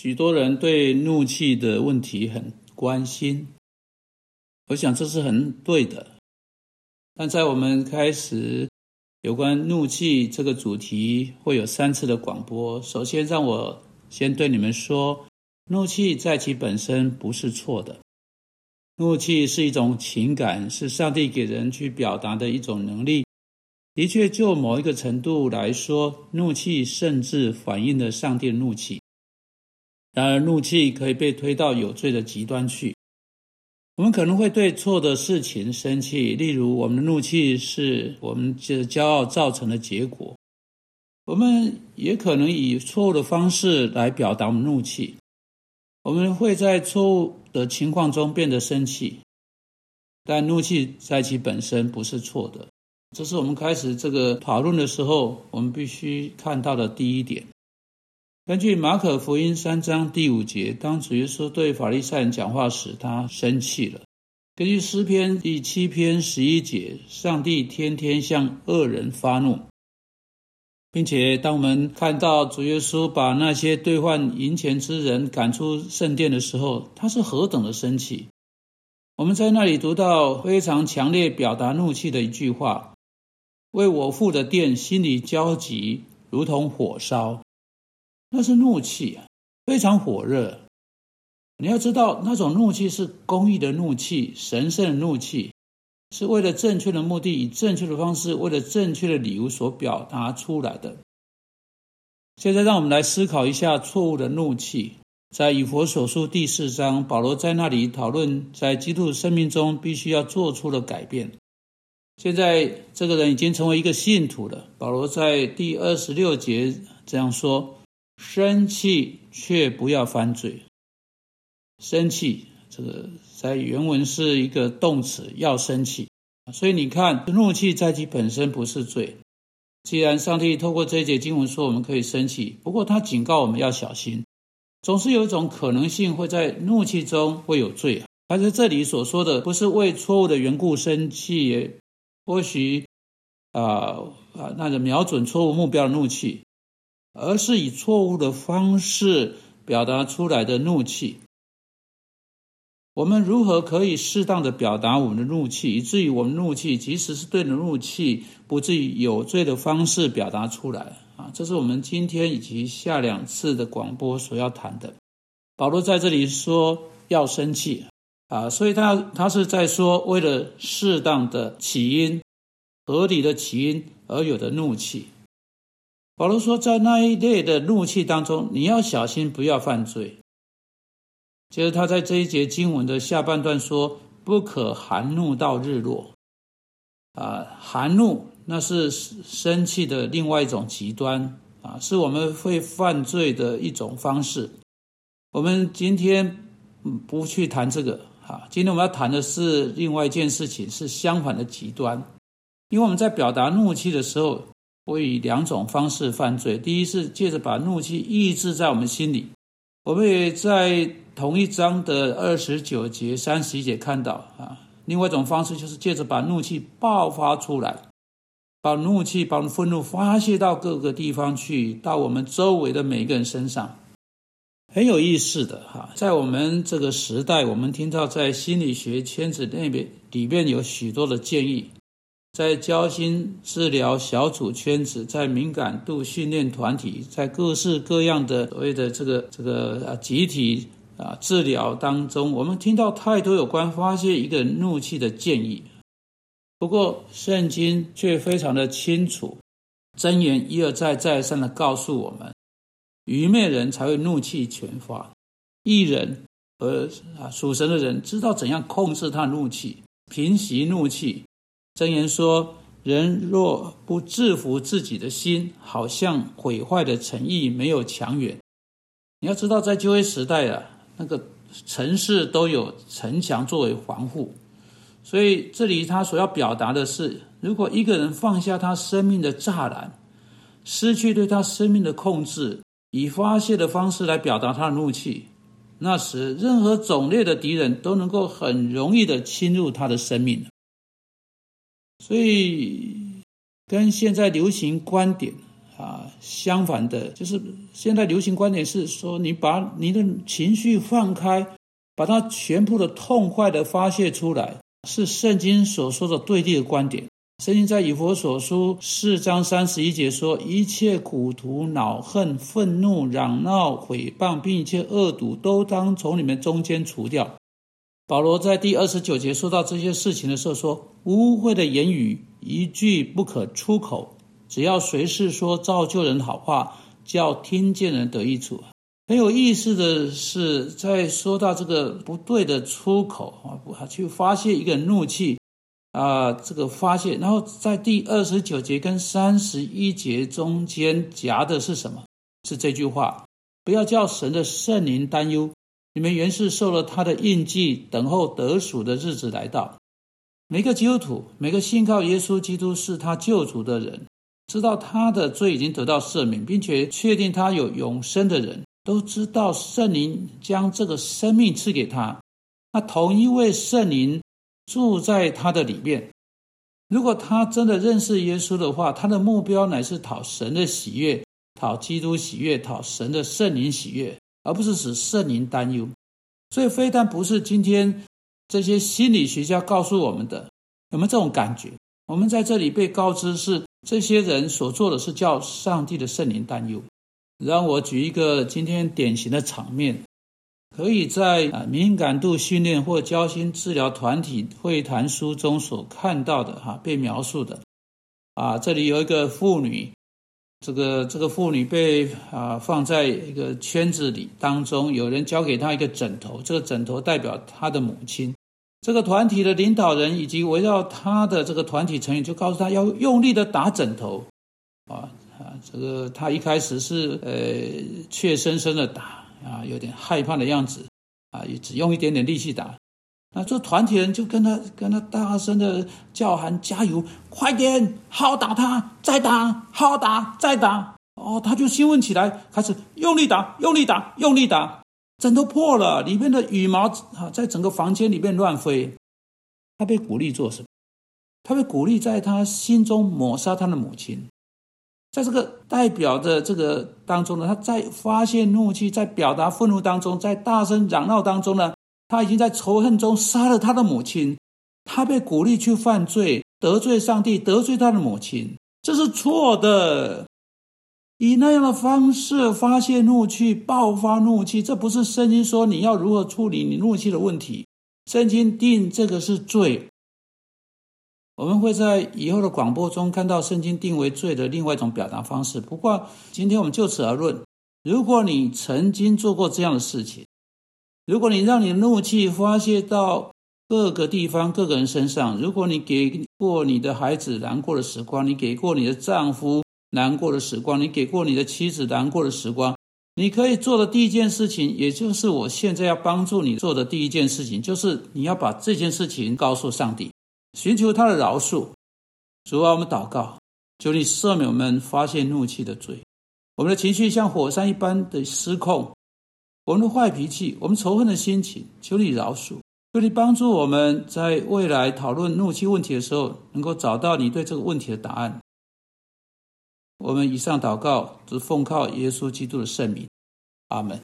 许多人对怒气的问题很关心，我想这是很对的。但在我们开始有关怒气这个主题会有三次的广播。首先，让我先对你们说，怒气在其本身不是错的。怒气是一种情感，是上帝给人去表达的一种能力。的确，就某一个程度来说，怒气甚至反映了上帝的怒气。然而，怒气可以被推到有罪的极端去。我们可能会对错的事情生气，例如，我们的怒气是我们这骄傲造成的结果。我们也可能以错误的方式来表达我们怒气。我们会在错误的情况中变得生气，但怒气在其本身不是错的。这是我们开始这个讨论的时候，我们必须看到的第一点。根据马可福音三章第五节，当主耶稣对法利赛人讲话时，他生气了。根据诗篇第七篇十一节，上帝天天向恶人发怒，并且当我们看到主耶稣把那些兑换银钱之人赶出圣殿的时候，他是何等的生气。我们在那里读到非常强烈表达怒气的一句话：“为我父的殿，心里焦急，如同火烧。”那是怒气啊，非常火热。你要知道，那种怒气是公义的怒气，神圣的怒气，是为了正确的目的，以正确的方式，为了正确的理由所表达出来的。现在，让我们来思考一下错误的怒气。在以佛所书第四章，保罗在那里讨论，在基督生命中必须要做出的改变。现在，这个人已经成为一个信徒了。保罗在第二十六节这样说。生气却不要犯罪。生气，这个在原文是一个动词，要生气。所以你看，怒气在其本身不是罪。既然上帝透过这一节经文说我们可以生气，不过他警告我们要小心，总是有一种可能性会在怒气中会有罪。而是这里所说的不是为错误的缘故生气，或许啊啊，那个瞄准错误目标的怒气。而是以错误的方式表达出来的怒气。我们如何可以适当的表达我们的怒气，以至于我们怒气即使是对的怒气，不至于有罪的方式表达出来啊？这是我们今天以及下两次的广播所要谈的。保罗在这里说要生气啊，所以他他是在说，为了适当的起因、合理的起因而有的怒气。保罗说，在那一类的怒气当中，你要小心，不要犯罪。接着，他在这一节经文的下半段说：“不可含怒到日落。”啊，含怒那是生气的另外一种极端啊，是我们会犯罪的一种方式。我们今天不去谈这个啊，今天我们要谈的是另外一件事情，是相反的极端。因为我们在表达怒气的时候。会以两种方式犯罪。第一是借着把怒气抑制在我们心里，我们也在同一章的二十九节、三十一节看到啊。另外一种方式就是借着把怒气爆发出来，把怒气、把愤怒发泄到各个地方去，到我们周围的每一个人身上。很有意思的哈，在我们这个时代，我们听到在心理学圈子那边里面有许多的建议。在交心治疗小组圈子，在敏感度训练团体，在各式各样的所谓的这个这个啊集体啊治疗当中，我们听到太多有关发泄一个怒气的建议。不过，圣经却非常的清楚，箴言一而再再三的告诉我们：愚昧人才会怒气全发，艺人和啊属神的人知道怎样控制他怒气，平息怒气。箴言说：“人若不制服自己的心，好像毁坏的诚意没有强远。你要知道，在旧约时代啊，那个城市都有城墙作为防护。所以这里他所要表达的是：如果一个人放下他生命的栅栏，失去对他生命的控制，以发泄的方式来表达他的怒气，那时任何种类的敌人都能够很容易的侵入他的生命。”所以，跟现在流行观点啊，相反的，就是现在流行观点是说，你把你的情绪放开，把它全部的痛快的发泄出来，是圣经所说的对立的观点。圣经在以佛所书四章三十一节说：“一切苦毒、恼恨、愤怒、嚷闹、毁谤，并一切恶毒，都当从你们中间除掉。”保罗在第二十九节说到这些事情的时候说：“污秽的言语一句不可出口，只要谁是说造就人好话，叫听见人得益处。”很有意思的是，在说到这个不对的出口啊，去发泄一个怒气。啊，这个发泄，然后在第二十九节跟三十一节中间夹的是什么？是这句话：不要叫神的圣灵担忧，你们原是受了他的印记，等候得赎的日子来到。每个基督徒，每个信靠耶稣基督是他救主的人，知道他的罪已经得到赦免，并且确定他有永生的人，都知道圣灵将这个生命赐给他。那同一位圣灵。住在他的里面。如果他真的认识耶稣的话，他的目标乃是讨神的喜悦，讨基督喜悦，讨神的圣灵喜悦，而不是使圣灵担忧。所以，非但不是今天这些心理学家告诉我们的，有没有这种感觉？我们在这里被告知是这些人所做的是叫上帝的圣灵担忧。让我举一个今天典型的场面。可以在啊敏感度训练或交心治疗团体会谈书中所看到的哈被描述的啊，这里有一个妇女，这个这个妇女被啊放在一个圈子里当中，有人交给她一个枕头，这个枕头代表她的母亲。这个团体的领导人以及围绕他的这个团体成员就告诉他要用力的打枕头啊啊，这个他一开始是呃怯生生的打。啊，有点害怕的样子，啊，也只用一点点力气打。那这团体人就跟他跟他大声的叫喊：“加油，快点，好打他，再打，好好打，再打。”哦，他就兴奋起来，开始用力打，用力打，用力打。枕头破了，里面的羽毛啊，在整个房间里面乱飞。他被鼓励做什么？他被鼓励在他心中抹杀他的母亲。在这个代表的这个当中呢，他在发泄怒气，在表达愤怒当中，在大声嚷闹当中呢，他已经在仇恨中杀了他的母亲。他被鼓励去犯罪，得罪上帝，得罪他的母亲，这是错的。以那样的方式发泄怒气、爆发怒气，这不是圣经说你要如何处理你怒气的问题。圣经定这个是罪。我们会在以后的广播中看到圣经定为罪的另外一种表达方式。不过，今天我们就此而论。如果你曾经做过这样的事情，如果你让你的怒气发泄到各个地方、各个人身上，如果你给过你的孩子难过的时光，你给过你的丈夫难过的时光，你给过你的妻子难过的时光，你可以做的第一件事情，也就是我现在要帮助你做的第一件事情，就是你要把这件事情告诉上帝。寻求他的饶恕，主啊，我们祷告，求你赦免我们发泄怒气的罪。我们的情绪像火山一般的失控，我们的坏脾气，我们仇恨的心情，求你饶恕，求你帮助我们在未来讨论怒气问题的时候，能够找到你对这个问题的答案。我们以上祷告，只奉靠耶稣基督的圣名，阿门。